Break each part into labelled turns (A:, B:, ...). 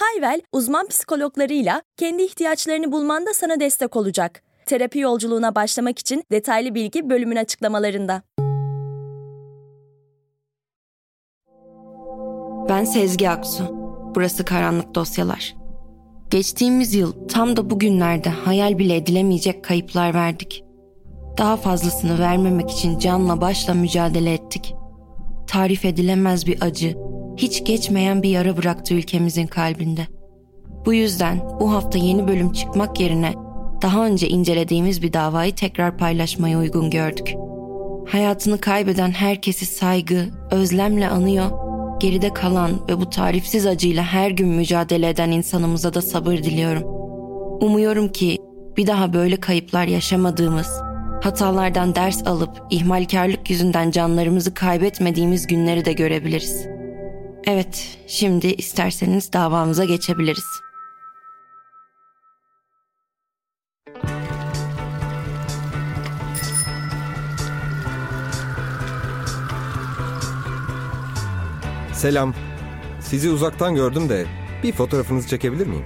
A: Hayvel, uzman psikologlarıyla kendi ihtiyaçlarını bulmanda sana destek olacak. Terapi yolculuğuna başlamak için detaylı bilgi bölümün açıklamalarında.
B: Ben Sezgi Aksu. Burası Karanlık Dosyalar. Geçtiğimiz yıl tam da bugünlerde hayal bile edilemeyecek kayıplar verdik. Daha fazlasını vermemek için canla başla mücadele ettik. Tarif edilemez bir acı, hiç geçmeyen bir yara bıraktı ülkemizin kalbinde. Bu yüzden bu hafta yeni bölüm çıkmak yerine daha önce incelediğimiz bir davayı tekrar paylaşmayı uygun gördük. Hayatını kaybeden herkesi saygı, özlemle anıyor, geride kalan ve bu tarifsiz acıyla her gün mücadele eden insanımıza da sabır diliyorum. Umuyorum ki bir daha böyle kayıplar yaşamadığımız, hatalardan ders alıp ihmalkarlık yüzünden canlarımızı kaybetmediğimiz günleri de görebiliriz. Evet, şimdi isterseniz davamıza geçebiliriz.
C: Selam. Sizi uzaktan gördüm de bir fotoğrafınızı çekebilir miyim?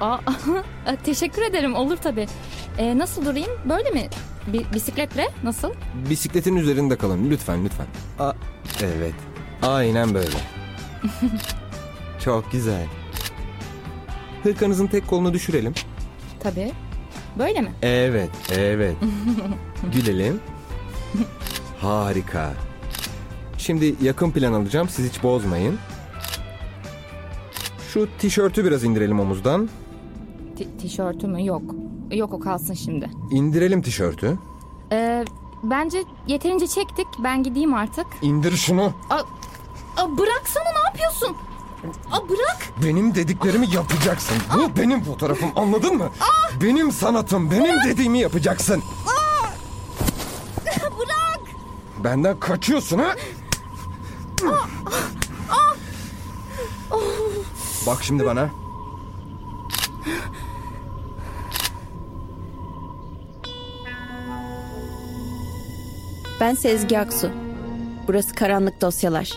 D: Aa, teşekkür ederim olur tabii. Ee, nasıl durayım? Böyle mi? Bi- bisikletle nasıl?
C: Bisikletin üzerinde kalın lütfen lütfen. Aa, evet. Aynen böyle. Çok güzel. Hırkanızın tek kolunu düşürelim.
D: Tabii. Böyle mi?
C: Evet, evet. Gülelim. Harika. Şimdi yakın plan alacağım. Siz hiç bozmayın. Şu tişörtü biraz indirelim omuzdan.
D: Ti- tişörtü mü? Yok. Yok o kalsın şimdi.
C: İndirelim tişörtü.
D: Ee, bence yeterince çektik. Ben gideyim artık.
C: İndir şunu.
D: Aa, aa, bıraksana ne yapıyorsun? Aa, bırak.
C: Benim dediklerimi yapacaksın. Bu benim fotoğrafım anladın mı? Benim sanatım, benim dediğimi yapacaksın.
D: Bırak.
C: Benden kaçıyorsun ha? Bak şimdi bana.
B: Ben Sezgi Aksu. Burası Karanlık Dosyalar.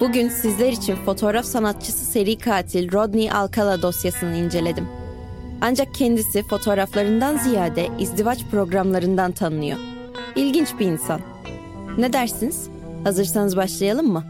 B: Bugün sizler için fotoğraf sanatçısı seri katil Rodney Alcala dosyasını inceledim. Ancak kendisi fotoğraflarından ziyade izdivaç programlarından tanınıyor. İlginç bir insan. Ne dersiniz? Hazırsanız başlayalım mı?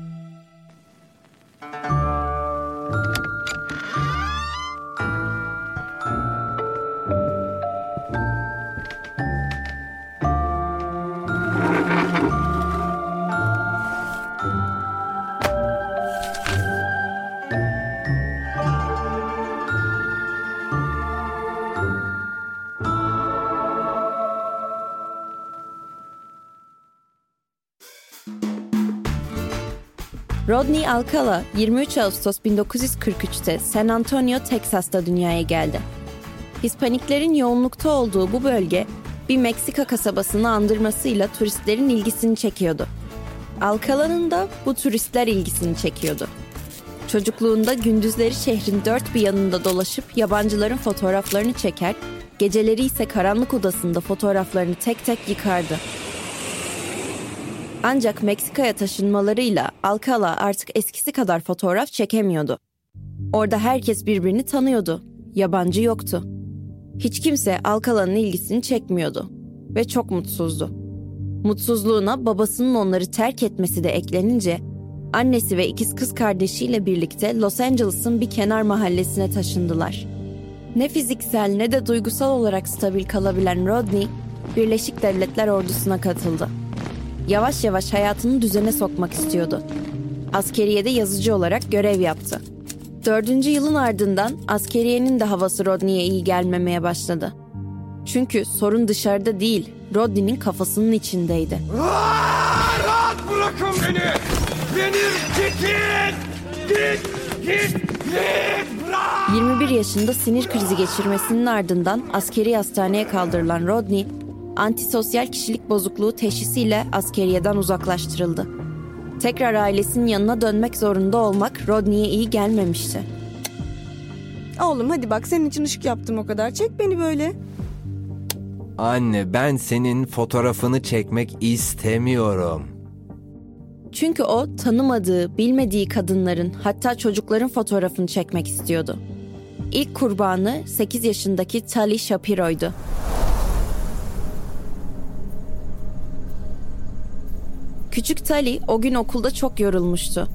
B: Rodney Alcala 23 Ağustos 1943'te San Antonio, Teksas'ta dünyaya geldi. Hispaniklerin yoğunlukta olduğu bu bölge bir Meksika kasabasını andırmasıyla turistlerin ilgisini çekiyordu. Alcala'nın da bu turistler ilgisini çekiyordu. Çocukluğunda gündüzleri şehrin dört bir yanında dolaşıp yabancıların fotoğraflarını çeker, geceleri ise karanlık odasında fotoğraflarını tek tek yıkardı. Ancak Meksika'ya taşınmalarıyla Alcala artık eskisi kadar fotoğraf çekemiyordu. Orada herkes birbirini tanıyordu. Yabancı yoktu. Hiç kimse Alcala'nın ilgisini çekmiyordu ve çok mutsuzdu. Mutsuzluğuna babasının onları terk etmesi de eklenince annesi ve ikiz kız kardeşiyle birlikte Los Angeles'ın bir kenar mahallesine taşındılar. Ne fiziksel ne de duygusal olarak stabil kalabilen Rodney, Birleşik Devletler ordusuna katıldı yavaş yavaş hayatını düzene sokmak istiyordu. Askeriyede yazıcı olarak görev yaptı. Dördüncü yılın ardından askeriyenin de havası Rodney'e iyi gelmemeye başladı. Çünkü sorun dışarıda değil, Rodney'nin kafasının içindeydi.
C: Aa, rahat bırakın beni! Benim gidin! Git!
B: 21 yaşında sinir krizi geçirmesinin ardından askeri hastaneye kaldırılan Rodney, antisosyal kişilik bozukluğu teşhisiyle askeriyeden uzaklaştırıldı. Tekrar ailesinin yanına dönmek zorunda olmak Rodney'e iyi gelmemişti.
E: Oğlum hadi bak senin için ışık yaptım o kadar. Çek beni böyle.
F: Anne ben senin fotoğrafını çekmek istemiyorum.
B: Çünkü o tanımadığı, bilmediği kadınların hatta çocukların fotoğrafını çekmek istiyordu. İlk kurbanı 8 yaşındaki Tali Shapiro'ydu. Küçük Tali o gün okulda çok yorulmuştu.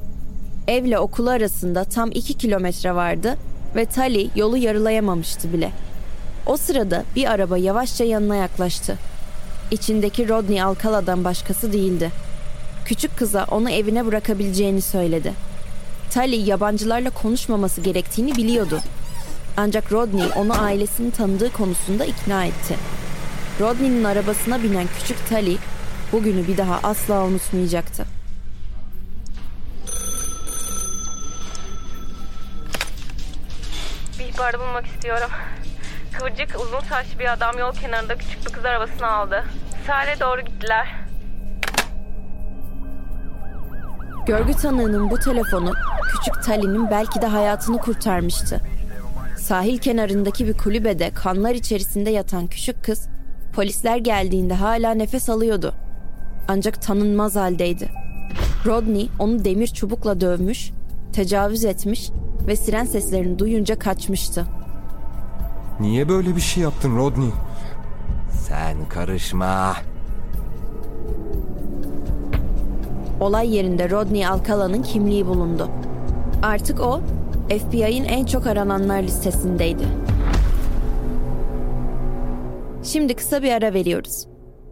B: Evle okulu arasında tam 2 kilometre vardı ve Tali yolu yarılayamamıştı bile. O sırada bir araba yavaşça yanına yaklaştı. İçindeki Rodney Alcala'dan başkası değildi. Küçük kıza onu evine bırakabileceğini söyledi. Tali yabancılarla konuşmaması gerektiğini biliyordu. Ancak Rodney onu ailesini tanıdığı konusunda ikna etti. Rodney'nin arabasına binen küçük Tali bugünü bir daha asla unutmayacaktı.
G: Bir ihbarı bulmak istiyorum. Kıvırcık uzun saçlı bir adam yol kenarında küçük bir kız arabasını aldı. Sahile doğru gittiler.
B: Görgü tanığının bu telefonu küçük Tali'nin belki de hayatını kurtarmıştı. Sahil kenarındaki bir kulübede kanlar içerisinde yatan küçük kız polisler geldiğinde hala nefes alıyordu. Ancak tanınmaz haldeydi. Rodney onu demir çubukla dövmüş, tecavüz etmiş ve siren seslerini duyunca kaçmıştı.
C: Niye böyle bir şey yaptın Rodney?
F: Sen karışma.
B: Olay yerinde Rodney Alcala'nın kimliği bulundu. Artık o FBI'ın en çok arananlar listesindeydi. Şimdi kısa bir ara veriyoruz.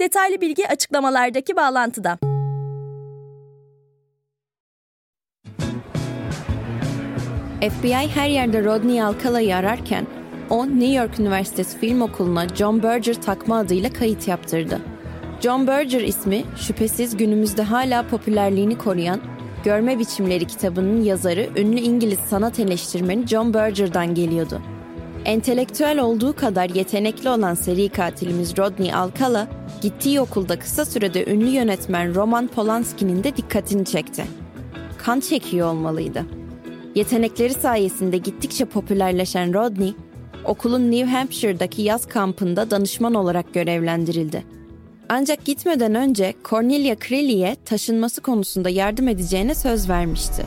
A: Detaylı bilgi açıklamalardaki bağlantıda.
B: FBI her yerde Rodney Alcala'yı ararken o New York Üniversitesi Film Okulu'na John Berger takma adıyla kayıt yaptırdı. John Berger ismi şüphesiz günümüzde hala popülerliğini koruyan Görme Biçimleri kitabının yazarı ünlü İngiliz sanat eleştirmeni John Berger'dan geliyordu. Entelektüel olduğu kadar yetenekli olan seri katilimiz Rodney Alcala, gittiği okulda kısa sürede ünlü yönetmen Roman Polanski'nin de dikkatini çekti. Kan çekiyor olmalıydı. Yetenekleri sayesinde gittikçe popülerleşen Rodney, okulun New Hampshire'daki yaz kampında danışman olarak görevlendirildi. Ancak gitmeden önce Cornelia Creeley'e taşınması konusunda yardım edeceğine söz vermişti.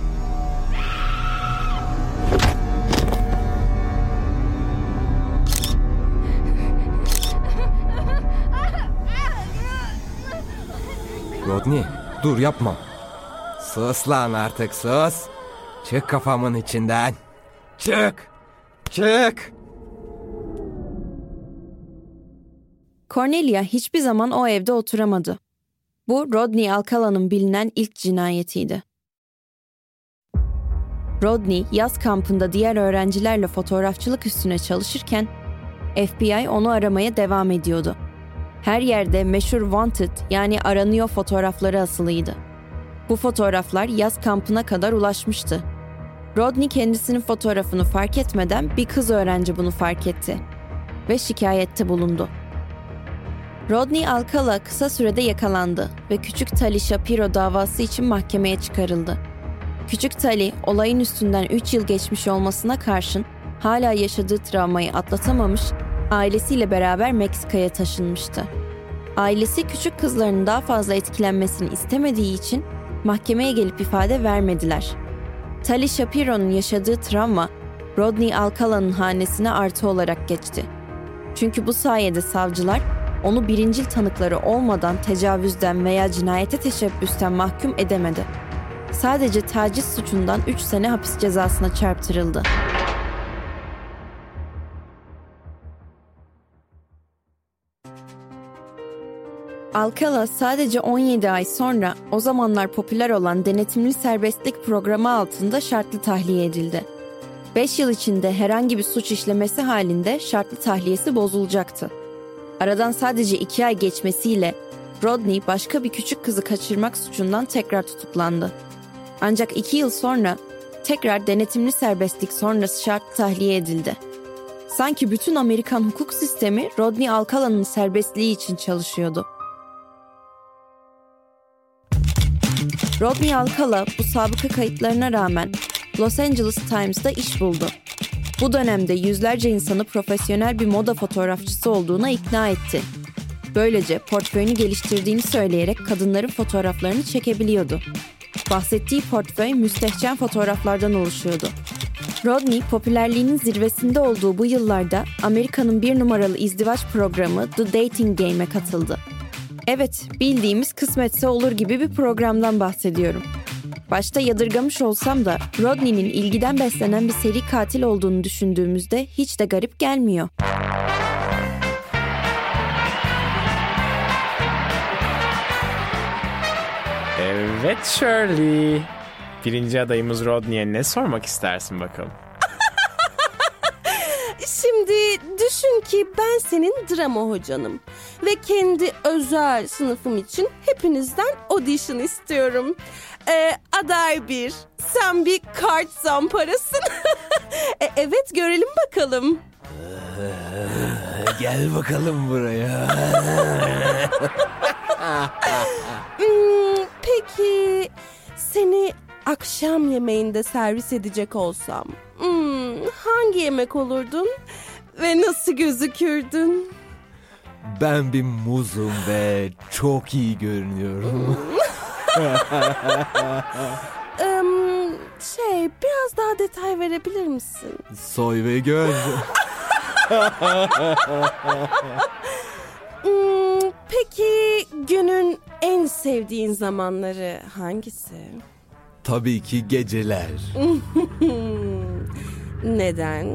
F: Rodney dur yapma. Sus lan artık sus. Çık kafamın içinden. Çık. Çık.
B: Cornelia hiçbir zaman o evde oturamadı. Bu Rodney Alcala'nın bilinen ilk cinayetiydi. Rodney yaz kampında diğer öğrencilerle fotoğrafçılık üstüne çalışırken FBI onu aramaya devam ediyordu. Her yerde meşhur wanted yani aranıyor fotoğrafları asılıydı. Bu fotoğraflar yaz kampına kadar ulaşmıştı. Rodney kendisinin fotoğrafını fark etmeden bir kız öğrenci bunu fark etti ve şikayette bulundu. Rodney Alcala kısa sürede yakalandı ve küçük Tali Shapiro davası için mahkemeye çıkarıldı. Küçük Tali olayın üstünden 3 yıl geçmiş olmasına karşın hala yaşadığı travmayı atlatamamış, ailesiyle beraber Meksika'ya taşınmıştı. Ailesi küçük kızlarının daha fazla etkilenmesini istemediği için mahkemeye gelip ifade vermediler. Tali Shapiro'nun yaşadığı travma Rodney Alcala'nın hanesine artı olarak geçti. Çünkü bu sayede savcılar onu birincil tanıkları olmadan tecavüzden veya cinayete teşebbüsten mahkum edemedi. Sadece taciz suçundan 3 sene hapis cezasına çarptırıldı. Alcala sadece 17 ay sonra o zamanlar popüler olan denetimli serbestlik programı altında şartlı tahliye edildi. 5 yıl içinde herhangi bir suç işlemesi halinde şartlı tahliyesi bozulacaktı. Aradan sadece 2 ay geçmesiyle Rodney başka bir küçük kızı kaçırmak suçundan tekrar tutuklandı. Ancak 2 yıl sonra tekrar denetimli serbestlik sonrası şartlı tahliye edildi. Sanki bütün Amerikan hukuk sistemi Rodney Alcala'nın serbestliği için çalışıyordu. Rodney Alcala bu sabıka kayıtlarına rağmen Los Angeles Times'da iş buldu. Bu dönemde yüzlerce insanı profesyonel bir moda fotoğrafçısı olduğuna ikna etti. Böylece portföyünü geliştirdiğini söyleyerek kadınların fotoğraflarını çekebiliyordu. Bahsettiği portföy müstehcen fotoğraflardan oluşuyordu. Rodney popülerliğinin zirvesinde olduğu bu yıllarda Amerika'nın bir numaralı izdivaç programı The Dating Game'e katıldı. Evet, bildiğimiz kısmetse olur gibi bir programdan bahsediyorum. Başta yadırgamış olsam da Rodney'nin ilgiden beslenen bir seri katil olduğunu düşündüğümüzde hiç de garip gelmiyor.
H: Evet Shirley. Birinci adayımız Rodney'e ne sormak istersin bakalım?
I: Şimdi düşün ki ben senin drama hocanım ve kendi özel sınıfım için hepinizden audition istiyorum. Ee, aday bir, sen bir kart zamparasın. e, evet görelim bakalım.
F: Gel bakalım buraya.
I: Hmm, peki seni akşam yemeğinde servis edecek olsam hmm, hangi yemek olurdun ve nasıl gözükürdün?
F: Ben bir muzum ve çok iyi görünüyorum.
I: Em, şey biraz daha detay verebilir misin?
F: Soy ve gör.
I: Hmm, peki günün en sevdiğin zamanları hangisi?
F: Tabii ki geceler.
I: Neden?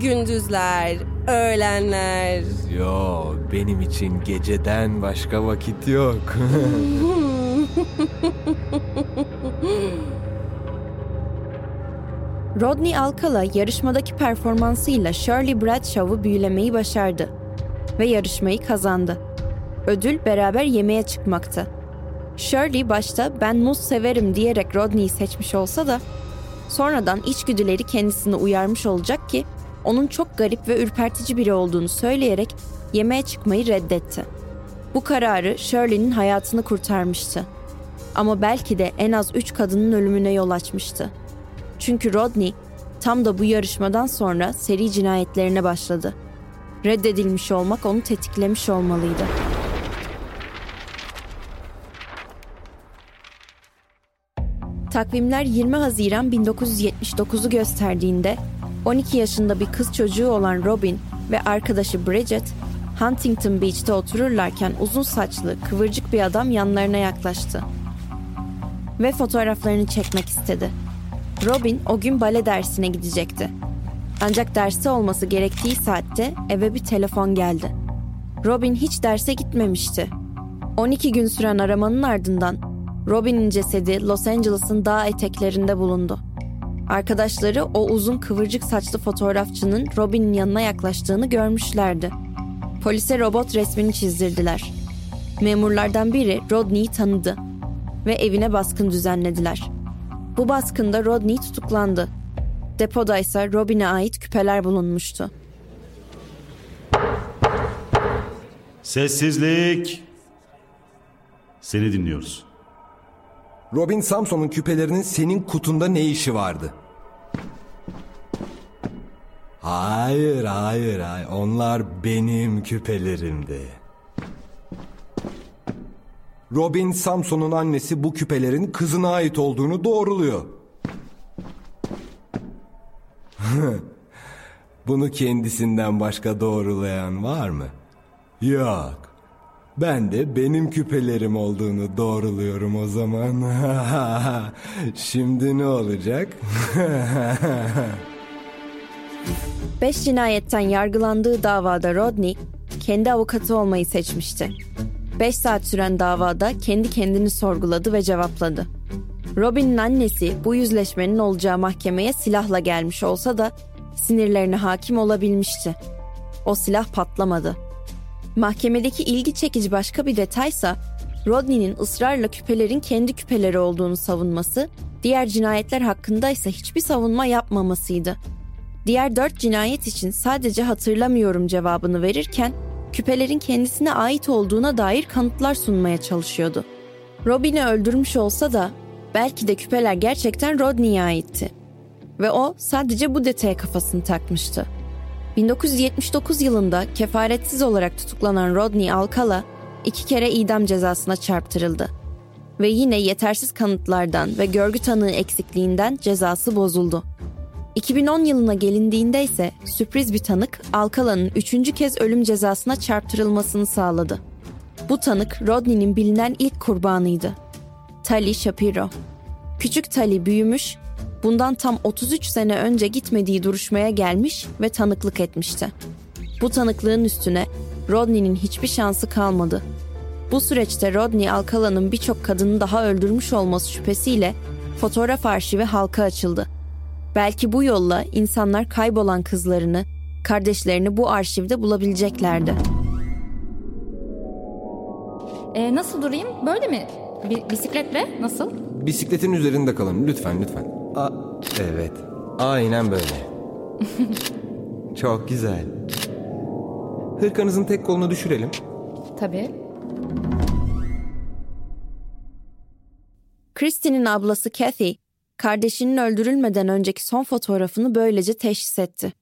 I: Gündüzler, öğlenler.
F: Yo, benim için geceden başka vakit yok.
B: Rodney Alcala yarışmadaki performansıyla Shirley Bradshaw'u büyülemeyi başardı ve yarışmayı kazandı. Ödül beraber yemeğe çıkmaktı. Shirley başta ben muz severim diyerek Rodney'i seçmiş olsa da sonradan içgüdüleri kendisini uyarmış olacak ki onun çok garip ve ürpertici biri olduğunu söyleyerek yemeğe çıkmayı reddetti. Bu kararı Shirley'nin hayatını kurtarmıştı. Ama belki de en az üç kadının ölümüne yol açmıştı. Çünkü Rodney tam da bu yarışmadan sonra seri cinayetlerine başladı. Reddedilmiş olmak onu tetiklemiş olmalıydı. Takvimler 20 Haziran 1979'u gösterdiğinde 12 yaşında bir kız çocuğu olan Robin ve arkadaşı Bridget Huntington Beach'te otururlarken uzun saçlı, kıvırcık bir adam yanlarına yaklaştı ve fotoğraflarını çekmek istedi. Robin o gün bale dersine gidecekti. Ancak dersi olması gerektiği saatte eve bir telefon geldi. Robin hiç derse gitmemişti. 12 gün süren aramanın ardından Robin'in cesedi Los Angeles'ın dağ eteklerinde bulundu. Arkadaşları o uzun kıvırcık saçlı fotoğrafçının Robin'in yanına yaklaştığını görmüşlerdi. Polise robot resmini çizdirdiler. Memurlardan biri Rodney'i tanıdı ve evine baskın düzenlediler. Bu baskında Rodney tutuklandı. Depoda ise Robin'e ait küpeler bulunmuştu.
J: Sessizlik. Seni dinliyoruz.
C: Robin Samson'un küpelerinin senin kutunda ne işi vardı? Hayır, hayır, hayır. Onlar benim küpelerimdi. Robin Samson'un annesi bu küpelerin kızına ait olduğunu doğruluyor. Bunu kendisinden başka doğrulayan var mı? Yok. Ben de benim küpelerim olduğunu doğruluyorum o zaman. Şimdi ne olacak?
B: Beş cinayetten yargılandığı davada Rodney kendi avukatı olmayı seçmişti. Beş saat süren davada kendi kendini sorguladı ve cevapladı. Robin'in annesi bu yüzleşmenin olacağı mahkemeye silahla gelmiş olsa da sinirlerine hakim olabilmişti. O silah patlamadı. Mahkemedeki ilgi çekici başka bir detaysa Rodney'nin ısrarla küpelerin kendi küpeleri olduğunu savunması, diğer cinayetler hakkında ise hiçbir savunma yapmamasıydı. Diğer dört cinayet için sadece hatırlamıyorum cevabını verirken küpelerin kendisine ait olduğuna dair kanıtlar sunmaya çalışıyordu. Robin'i öldürmüş olsa da belki de küpeler gerçekten Rodney'e aitti. Ve o sadece bu detaya kafasını takmıştı. 1979 yılında kefaretsiz olarak tutuklanan Rodney Alcala iki kere idam cezasına çarptırıldı. Ve yine yetersiz kanıtlardan ve görgü tanığı eksikliğinden cezası bozuldu. 2010 yılına gelindiğinde ise sürpriz bir tanık Alcala'nın üçüncü kez ölüm cezasına çarptırılmasını sağladı. Bu tanık Rodney'nin bilinen ilk kurbanıydı. Tali Shapiro. Küçük Tali büyümüş, bundan tam 33 sene önce gitmediği duruşmaya gelmiş ve tanıklık etmişti. Bu tanıklığın üstüne Rodney'nin hiçbir şansı kalmadı. Bu süreçte Rodney Alcala'nın birçok kadını daha öldürmüş olması şüphesiyle fotoğraf arşivi halka açıldı. Belki bu yolla insanlar kaybolan kızlarını, kardeşlerini bu arşivde bulabileceklerdi.
D: Ee, nasıl durayım? Böyle mi? Bi- bisikletle nasıl?
C: Bisikletin üzerinde kalın lütfen lütfen. A evet. Aynen böyle. Çok güzel. Hırkanızın tek kolunu düşürelim.
D: Tabii.
B: Christie'nin ablası Kathy, kardeşinin öldürülmeden önceki son fotoğrafını böylece teşhis etti.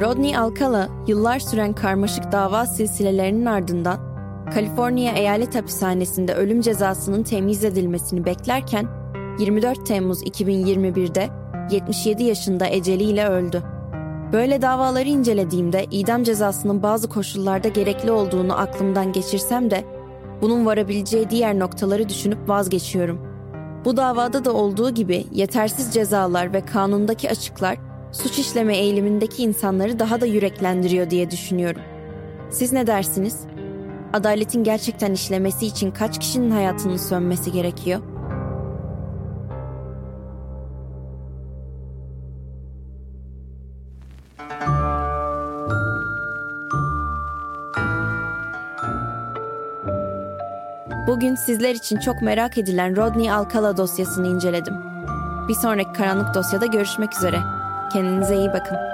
B: Rodney Alcala, yıllar süren karmaşık dava silsilelerinin ardından Kaliforniya Eyalet Hapishanesi'nde ölüm cezasının temiz edilmesini beklerken 24 Temmuz 2021'de 77 yaşında eceliyle öldü. Böyle davaları incelediğimde idam cezasının bazı koşullarda gerekli olduğunu aklımdan geçirsem de bunun varabileceği diğer noktaları düşünüp vazgeçiyorum. Bu davada da olduğu gibi yetersiz cezalar ve kanundaki açıklar suç işleme eğilimindeki insanları daha da yüreklendiriyor diye düşünüyorum. Siz ne dersiniz? Adaletin gerçekten işlemesi için kaç kişinin hayatının sönmesi gerekiyor? Bugün sizler için çok merak edilen Rodney Alcala dosyasını inceledim. Bir sonraki karanlık dosyada görüşmek üzere. Kendinize iyi bakın.